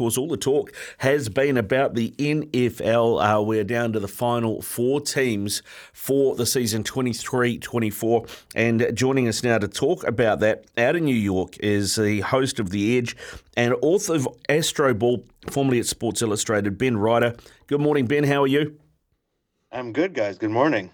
course, all the talk has been about the NFL. Uh, we're down to the final four teams for the season 23 24. And joining us now to talk about that out in New York is the host of The Edge and author of Astroball, formerly at Sports Illustrated, Ben Reiter. Good morning, Ben. How are you? I'm good, guys. Good morning.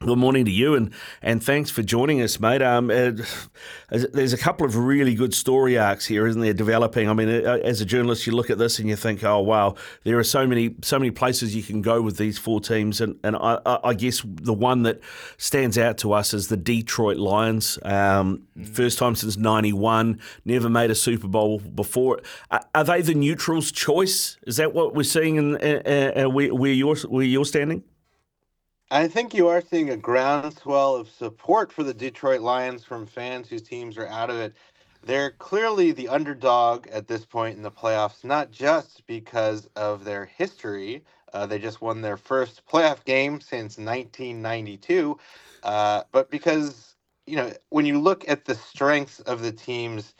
Good morning to you, and, and thanks for joining us, mate. Um, uh, there's a couple of really good story arcs here, isn't there? Developing. I mean, uh, as a journalist, you look at this and you think, oh wow, there are so many so many places you can go with these four teams, and and I, I guess the one that stands out to us is the Detroit Lions. Um, first time since '91, never made a Super Bowl before. Are, are, they the neutrals' choice? Is that what we're seeing in uh, uh where, where you're where you're standing? I think you are seeing a groundswell of support for the Detroit Lions from fans whose teams are out of it. They're clearly the underdog at this point in the playoffs, not just because of their history. Uh, they just won their first playoff game since 1992, uh, but because, you know, when you look at the strengths of the teams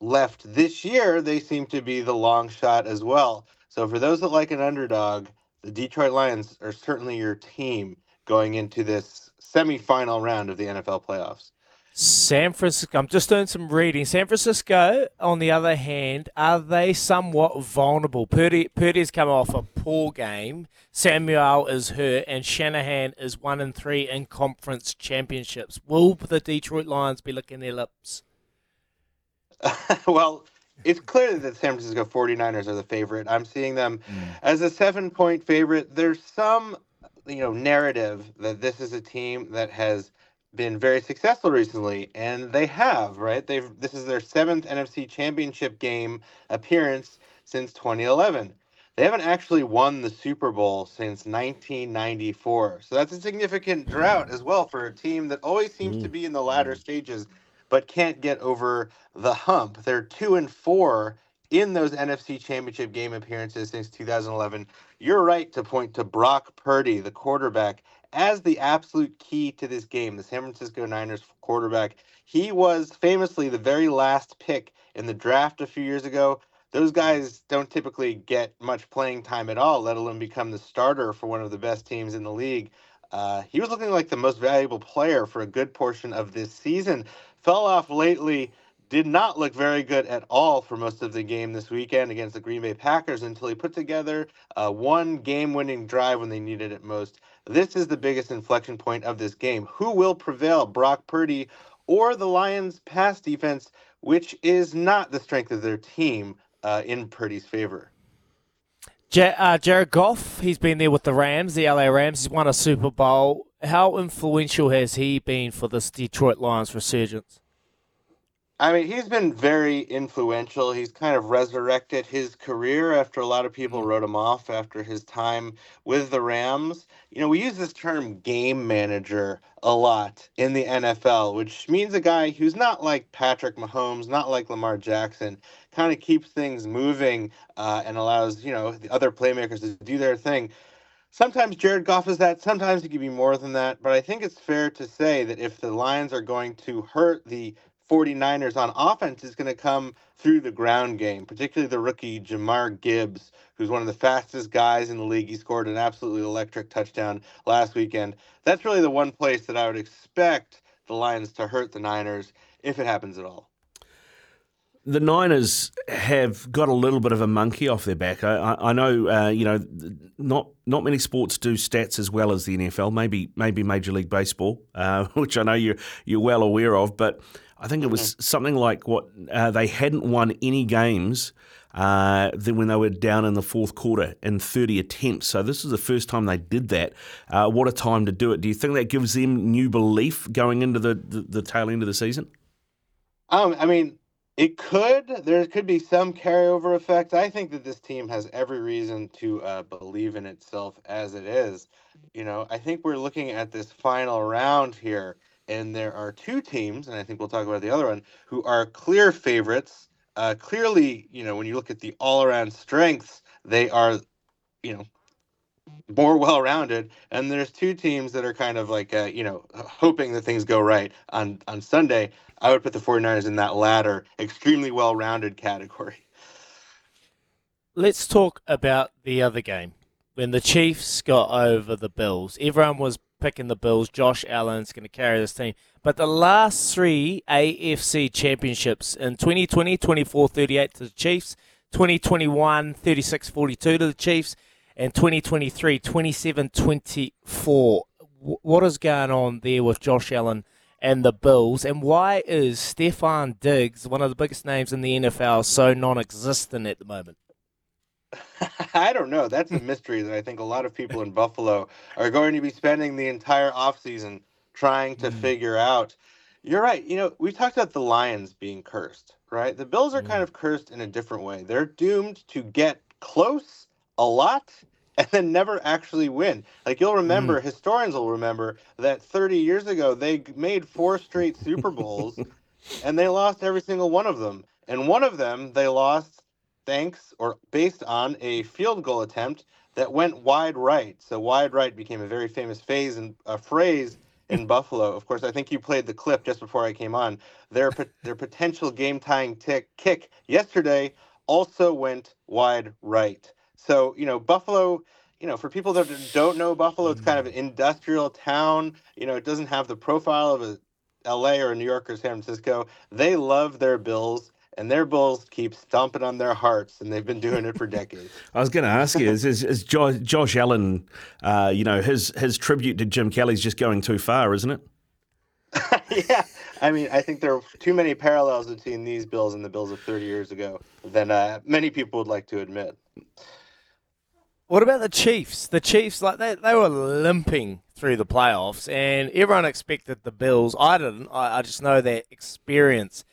left this year, they seem to be the long shot as well. So for those that like an underdog, the Detroit Lions are certainly your team going into this semifinal round of the NFL playoffs. San Francisco, I'm just doing some reading. San Francisco, on the other hand, are they somewhat vulnerable? Purdy, Purdy's come off a poor game. Samuel is hurt, and Shanahan is one and three in conference championships. Will the Detroit Lions be licking their lips? well, it's clear that the San Francisco 49ers are the favorite. I'm seeing them mm. as a seven point favorite. There's some you know narrative that this is a team that has been very successful recently and they have right? They've this is their seventh nfc championship game appearance since 2011 they haven't actually won the super bowl since 1994 so that's a significant drought as well for a team that always seems to mm. be in the latter stages but can't get over the hump. They're two and four in those NFC Championship game appearances since 2011. You're right to point to Brock Purdy, the quarterback, as the absolute key to this game. The San Francisco Niners quarterback. He was famously the very last pick in the draft a few years ago. Those guys don't typically get much playing time at all, let alone become the starter for one of the best teams in the league. Uh, he was looking like the most valuable player for a good portion of this season. Fell off lately did not look very good at all for most of the game this weekend against the Green Bay Packers until he put together uh, one game winning drive when they needed it most. This is the biggest inflection point of this game. Who will prevail, Brock Purdy or the Lions' pass defense, which is not the strength of their team uh, in Purdy's favor? uh, Jared Goff, he's been there with the Rams, the LA Rams. He's won a Super Bowl. How influential has he been for this Detroit Lions resurgence? I mean, he's been very influential. He's kind of resurrected his career after a lot of people mm. wrote him off after his time with the Rams. You know, we use this term game manager a lot in the NFL, which means a guy who's not like Patrick Mahomes, not like Lamar Jackson, kind of keeps things moving uh, and allows, you know, the other playmakers to do their thing. Sometimes Jared Goff is that. Sometimes he could be more than that. But I think it's fair to say that if the Lions are going to hurt the 49ers on offense is going to come through the ground game, particularly the rookie Jahmyr Gibbs, who's one of the fastest guys in the league. He scored an absolutely electric touchdown last weekend. That's really the one place that I would expect the Lions to hurt the Niners if it happens at all. The Niners have got a little bit of a monkey off their back. I, I know, uh, you know, not not many sports do stats as well as the NFL. Maybe maybe Major League Baseball, uh, which I know you're you're well aware of, but I think it was mm-hmm. something like what uh, they hadn't won any games uh, then when they were down in the fourth quarter in 30 attempts. So this is the first time they did that. Uh, what a time to do it. Do you think that gives them new belief going into the, the, the tail end of the season? Um, I mean, it could. There could be some carryover effect. I think that this team has every reason to uh, believe in itself as it is. You know, I think we're looking at this final round here and there are two teams, and I think we'll talk about the other one, who are clear favorites. Uh, clearly, you know, when you look at the all-around strengths, they are, you know, more well-rounded. And there's two teams that are kind of like, uh, you know, hoping that things go right on on Sunday. I would put the 49ers in that latter, extremely well-rounded category. let's talk about the other game. When the Chiefs got over the Bills, everyone was picking the Bills. Josh Allen's going to carry this team. But the last three AFC championships in 2020, 24 38 to the Chiefs, 2021, 36 42 to the Chiefs, and 2023, 27 24. What is going on there with Josh Allen and the Bills? And why is Stefon Diggs, one of the biggest names in the NFL, so non existent at the moment? I don't know. That's a mystery that I think a lot of people in Buffalo are going to be spending the entire offseason trying to mm. figure out. You're right. You know, we talked about the Lions being cursed, right? The Bills are mm. kind of cursed in a different way. They're doomed to get close a lot and then never actually win. Like you'll remember, mm. historians will remember that 30 years ago they made four straight Super Bowls and they lost every single one of them. And one of them they lost thanks or based on a field goal attempt that went wide right. So wide right became a very famous phase and a phrase in Buffalo. Of course, I think you played the clip just before I came on. Their their potential game tying tick kick yesterday also went wide right. So you know Buffalo. You know, for people that don't know Buffalo, it's kind of an mm. industrial town. You know, it doesn't have the profile of a L.A. or a New York or San Francisco. They love their Bills and their Bulls keep stomping on their hearts, and they've been doing it for decades. I was going to ask you, is, is, is Josh, Josh, Allen, uh, you know, his his tribute to Jim Kelly's just going too far, isn't it? yeah, I mean, I think there are too many parallels between these Bills and the Bills of 30 years ago than uh, many people would like to admit. What about the Chiefs? The Chiefs, like they, they were limping through the playoffs, and everyone expected the Bills. I didn't. I, I just know their experience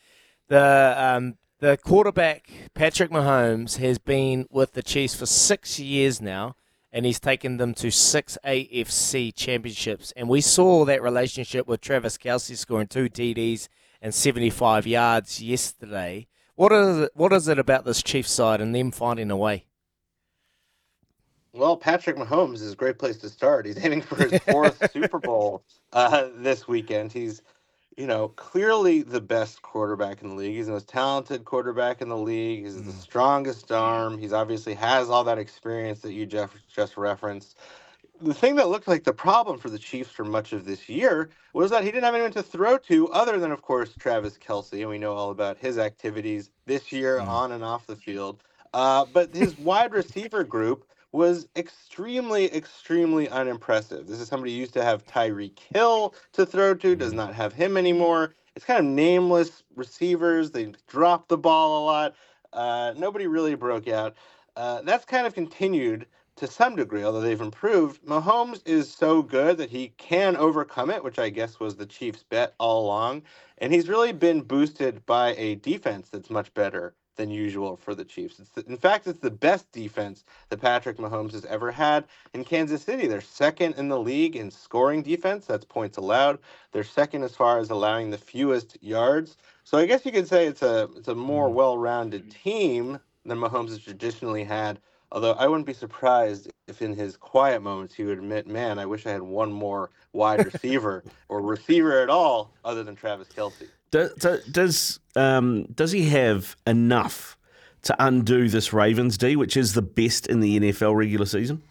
the um, the quarterback Patrick Mahomes has been with the Chiefs for six years now, and he's taken them to six AFC championships. And we saw that relationship with Travis Kelce scoring two TDs and 75 yards yesterday. What is it, what is it about this Chiefs side and them finding a way? Well, Patrick Mahomes is a great place to start. He's aiming for his fourth Super Bowl uh, this weekend. He's you know, clearly the best quarterback in the league. He's the most talented quarterback in the league. He's mm. the strongest arm. He's obviously has all that experience that you just just referenced. The thing that looked like the problem for the Chiefs for much of this year was that he didn't have anyone to throw to other than, of course, Travis Kelce. And we know all about his activities this year mm. on and off the field. Uh, but his wide receiver group was extremely, extremely unimpressive. This is somebody used to have Tyreek Hill to throw to, does mm-hmm. not have him anymore. It's kind of nameless receivers. They drop the ball a lot. Uh, nobody really broke out. Uh, that's kind of continued to some degree, although they've improved. Mahomes is so good that he can overcome it, which I guess was the Chiefs' bet all along. And he's really been boosted by a defense that's much better than usual for the Chiefs. It's the, in fact, it's the best defense that Patrick Mahomes has ever had in Kansas City. They're second in the league in scoring defense. That's points allowed. They're second as far as allowing the fewest yards. So I guess you could say it's a it's a more mm-hmm. well-rounded team than Mahomes has traditionally had. Although I wouldn't be surprised if in his quiet moments he would admit, "Man, I wish I had one more wide receiver or receiver at all other than Travis Kelce." Does does um, does he have enough to undo this Ravens D, which is the best in the NFL regular season?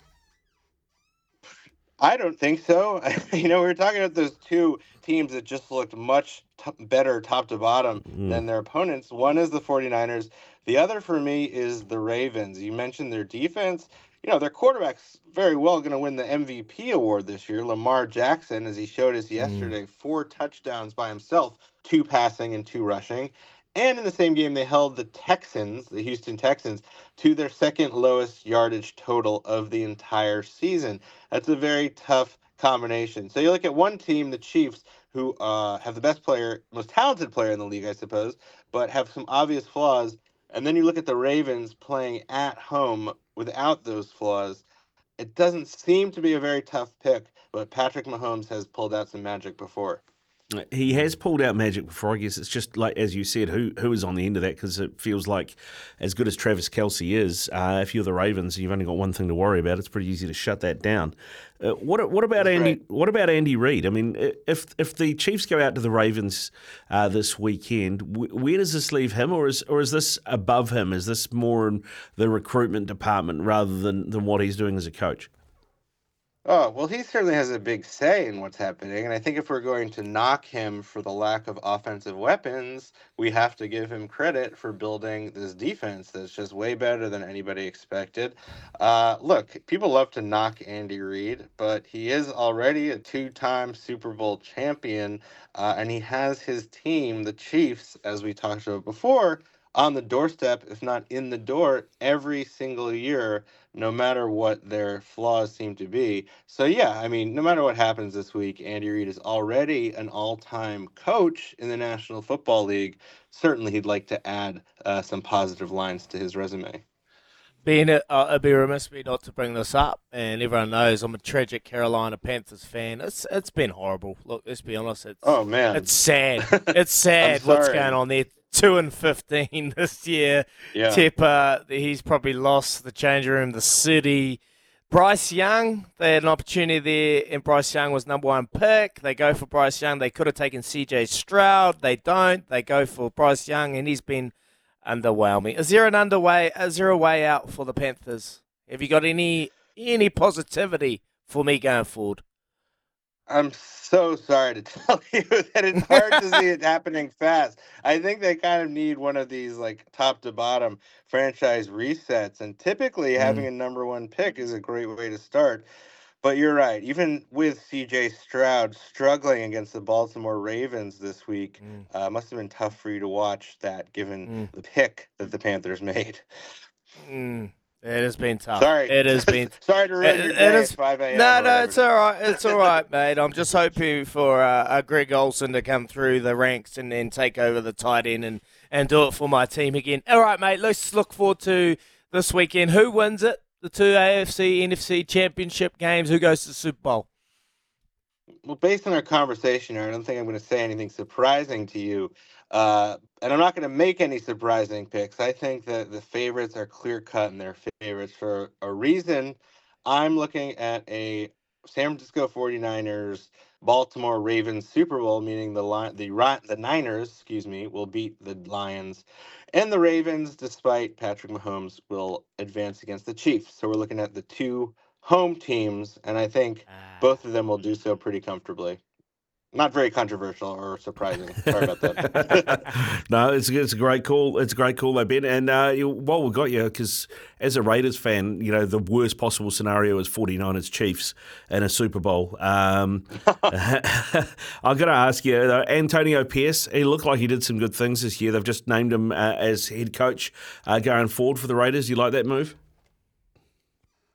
I don't think so. you know, we were talking about those two teams that just looked much t- better top to bottom mm. than their opponents. One is the 49ers. The other for me is the Ravens. You mentioned their defense. You know, their quarterback's very well going to win the MVP award this year. Lamar Jackson, as he showed us mm. yesterday, mm. four touchdowns by himself two passing and two rushing. And in the same game, they held the Texans, the Houston Texans, to their second lowest yardage total of the entire season. That's a very tough combination. So you look at one team, the Chiefs, who uh, have the best player, most talented player in the league, I suppose, but have some obvious flaws. And then you look at the Ravens playing at home without those flaws. It doesn't seem to be a very tough pick, but Patrick Mahomes has pulled out some magic before. He has pulled out magic before. I guess it's just like as you said, who who is on the end of that? Because it feels like, as good as Travis Kelce is, uh, if you're the Ravens, and you've only got one thing to worry about. It's pretty easy to shut that down. Uh, what what about That's Andy? right. What about Andy Reid? I mean, if if the Chiefs go out to the Ravens uh, this weekend, wh- where does this leave him, or is or is this above him? Is this more in the recruitment department rather than than what he's doing as a coach? Oh, well, he certainly has a big say in what's happening. And I think if we're going to knock him for the lack of offensive weapons, we have to give him credit for building this defense that's just way better than anybody expected. Uh, look, people love to knock Andy Reid, but he is already a two time Super Bowl champion. Uh, and he has his team, the Chiefs, as we talked about before, on the doorstep, if not in the door, every single year no matter what their flaws seem to be. So yeah, I mean, no matter what happens this week, Andy Reid is already an all-time coach in the National Football League. Certainly, he'd like to add uh, some positive lines to his resume. Being it, uh, it'd be remiss of me not to bring this up, and everyone knows I'm a tragic Carolina Panthers fan. It's it's been horrible. Look, let's be honest. It's Oh man, it's sad. It's sad what's going on there. Two and fifteen this year. yeah. Tepper, uh, he's probably lost the changing room, the city. Bryce Young, they had an opportunity there, and Bryce Young was number one pick. They go for Bryce Young. They could have taken CJ Stroud. They don't. They go for Bryce Young, and he's been underwhelming. Is there an underway? Is there a way out for the Panthers? Have you got any any positivity for me going forward? I'm so sorry to tell you that it's hard to see it happening fast. I think they kind of need one of these like top to bottom franchise resets. And typically having a number one pick is a great way to start. But you're right. Even with CJ Stroud struggling against the Baltimore Ravens this week, Mm. uh, must have been tough for you to watch that given Mm. the pick that the Panthers made. Mm, it has been tough. Sorry. It has been sorry to ruin It- your it day is- 5 a.m. No, no, it's all right. It's all right, mate. I'm just hoping for uh, uh, Greg Olsen to come through the ranks and then take over the tight end and, and do it for my team again. All right, mate. Let's look forward to this weekend. Who wins it? The two AFC, NFC championship games. Who goes to the Super Bowl? Well, based on our conversation I don't think I'm going to say anything surprising to you. Uh, and I'm not going to make any surprising picks. I think that the favorites are clear cut and they're favorites for a reason. I'm looking at a San Francisco 49ers Baltimore Ravens Super Bowl, meaning the the the Niners, excuse me, will beat the Lions, and the Ravens, despite Patrick Mahomes, will advance against the Chiefs. So we're looking at the two home teams, and I think ah, both of them will hmm. do so pretty comfortably. Not very controversial or surprising. Sorry about that. no, it's it's a great call. It's a great call, though, Ben. And uh, you, while we've got you, because as a Raiders fan, you know the worst possible scenario is 49ers Chiefs in a Super Bowl. Um, I'm going to ask you, though, Antonio Pierce. He looked like he did some good things this year. They've just named him uh, as head coach uh, going forward for the Raiders. You like that move?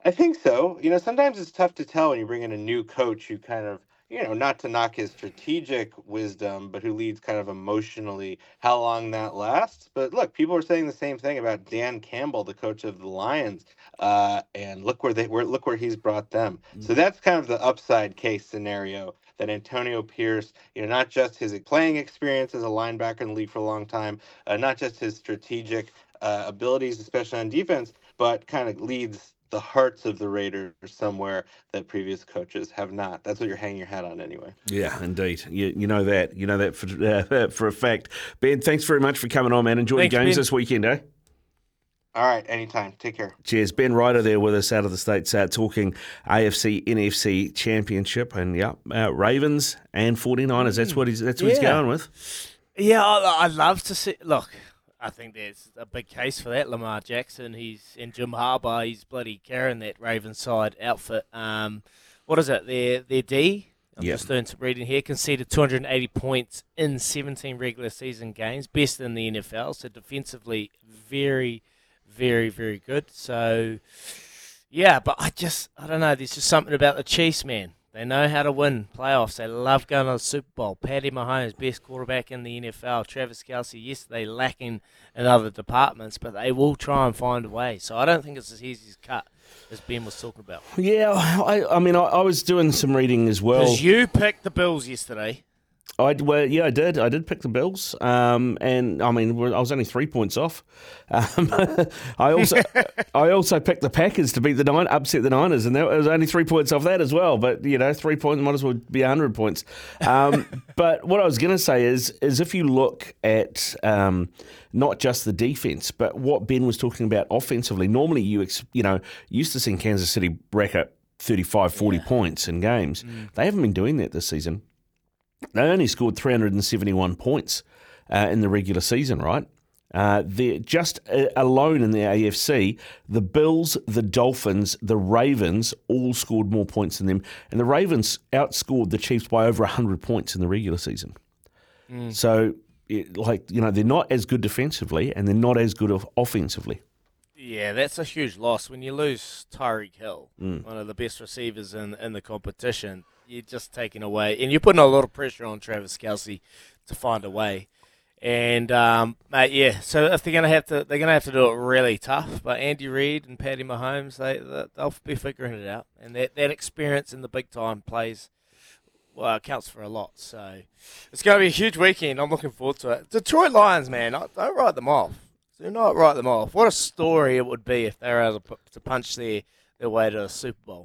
I think so. You know, sometimes it's tough to tell when you bring in a new coach who kind of, you know, not to knock his strategic wisdom, but who leads kind of emotionally, how long that lasts. But look, people are saying the same thing about Dan Campbell, the coach of the Lions, uh, and look where they where look where he's brought them. So that's kind of the upside case scenario that Antonio Pierce, you know, not just his playing experience as a linebacker in the league for a long time, uh, not just his strategic uh, abilities, especially on defense, but kind of leads the hearts of the Raiders somewhere that previous coaches have not. That's what you're hanging your hat on anyway. Yeah, indeed. You, you know that. You know that for, uh, for a fact. Ben, thanks very much for coming on, man. Enjoy Thanks, the games Ben. this weekend, eh? All right, anytime. Take care. Cheers. Ben Reiter there with us out of the States uh, talking AFC, NFC Championship. And yeah, uh, Ravens and 49ers. That's what he's, that's what he's going with. Yeah, I, I'd love to see. Look, I think there's a big case for that. Lamar Jackson, he's in Jim Harbaugh. He's bloody carrying that Raven side outfit. Um, what is it? Their their D. I'm Yeah. just doing some reading here. Conceded 280 points in 17 regular season games, best in the NFL. So defensively, very, very, very good. So yeah, but I just I don't know. There's just something about the Chiefs, man. They know how to win playoffs. They love going to the Super Bowl. Patty Mahomes, best quarterback in the NFL. Travis Kelce, yes, they lacking in other departments, but they will try and find a way. So I don't think it's as easy as cut as Ben was talking about. Yeah, I, I mean, I, I was doing some reading as well. Because you picked the Bills yesterday. I well, yeah, I did. I did pick the Bills, um, and I mean, I was only three points off. Um, I also, I also picked the Packers to beat the nine, upset the Niners, and that was only three points off that as well. But you know, three points might as well be hundred points. Um, but what I was going to say is, is if you look at um, not just the defense, but what Ben was talking about offensively. Normally, you ex, you know used to seeing Kansas City rack up 35, 40 yeah. points in games. Mm. They haven't been doing that this season. They only scored 371 points uh, in the regular season, right? Uh, they're just uh, alone in the AFC. The Bills, the Dolphins, the Ravens all scored more points than them, and the Ravens outscored the Chiefs by over 100 points in the regular season. Mm. So, it, like you know, they're not as good defensively, and they're not as good offensively. Yeah, that's a huge loss when you lose Tyreek Hill, mm. one of the best receivers in in the competition you're just taking away, and you're putting a lot of pressure on Travis Kelce to find a way. And um, mate, yeah. So if they're gonna have to, they're gonna have to do it really tough. But Andy Reid and Patty Mahomes, they they'll be figuring it out, and that that experience in the big time plays well counts for a lot. So it's going to be a huge weekend. I'm looking forward to it. Detroit Lions, man, don't write them off. Do not write them off. What a story it would be if they were able to punch their their way to a Super Bowl.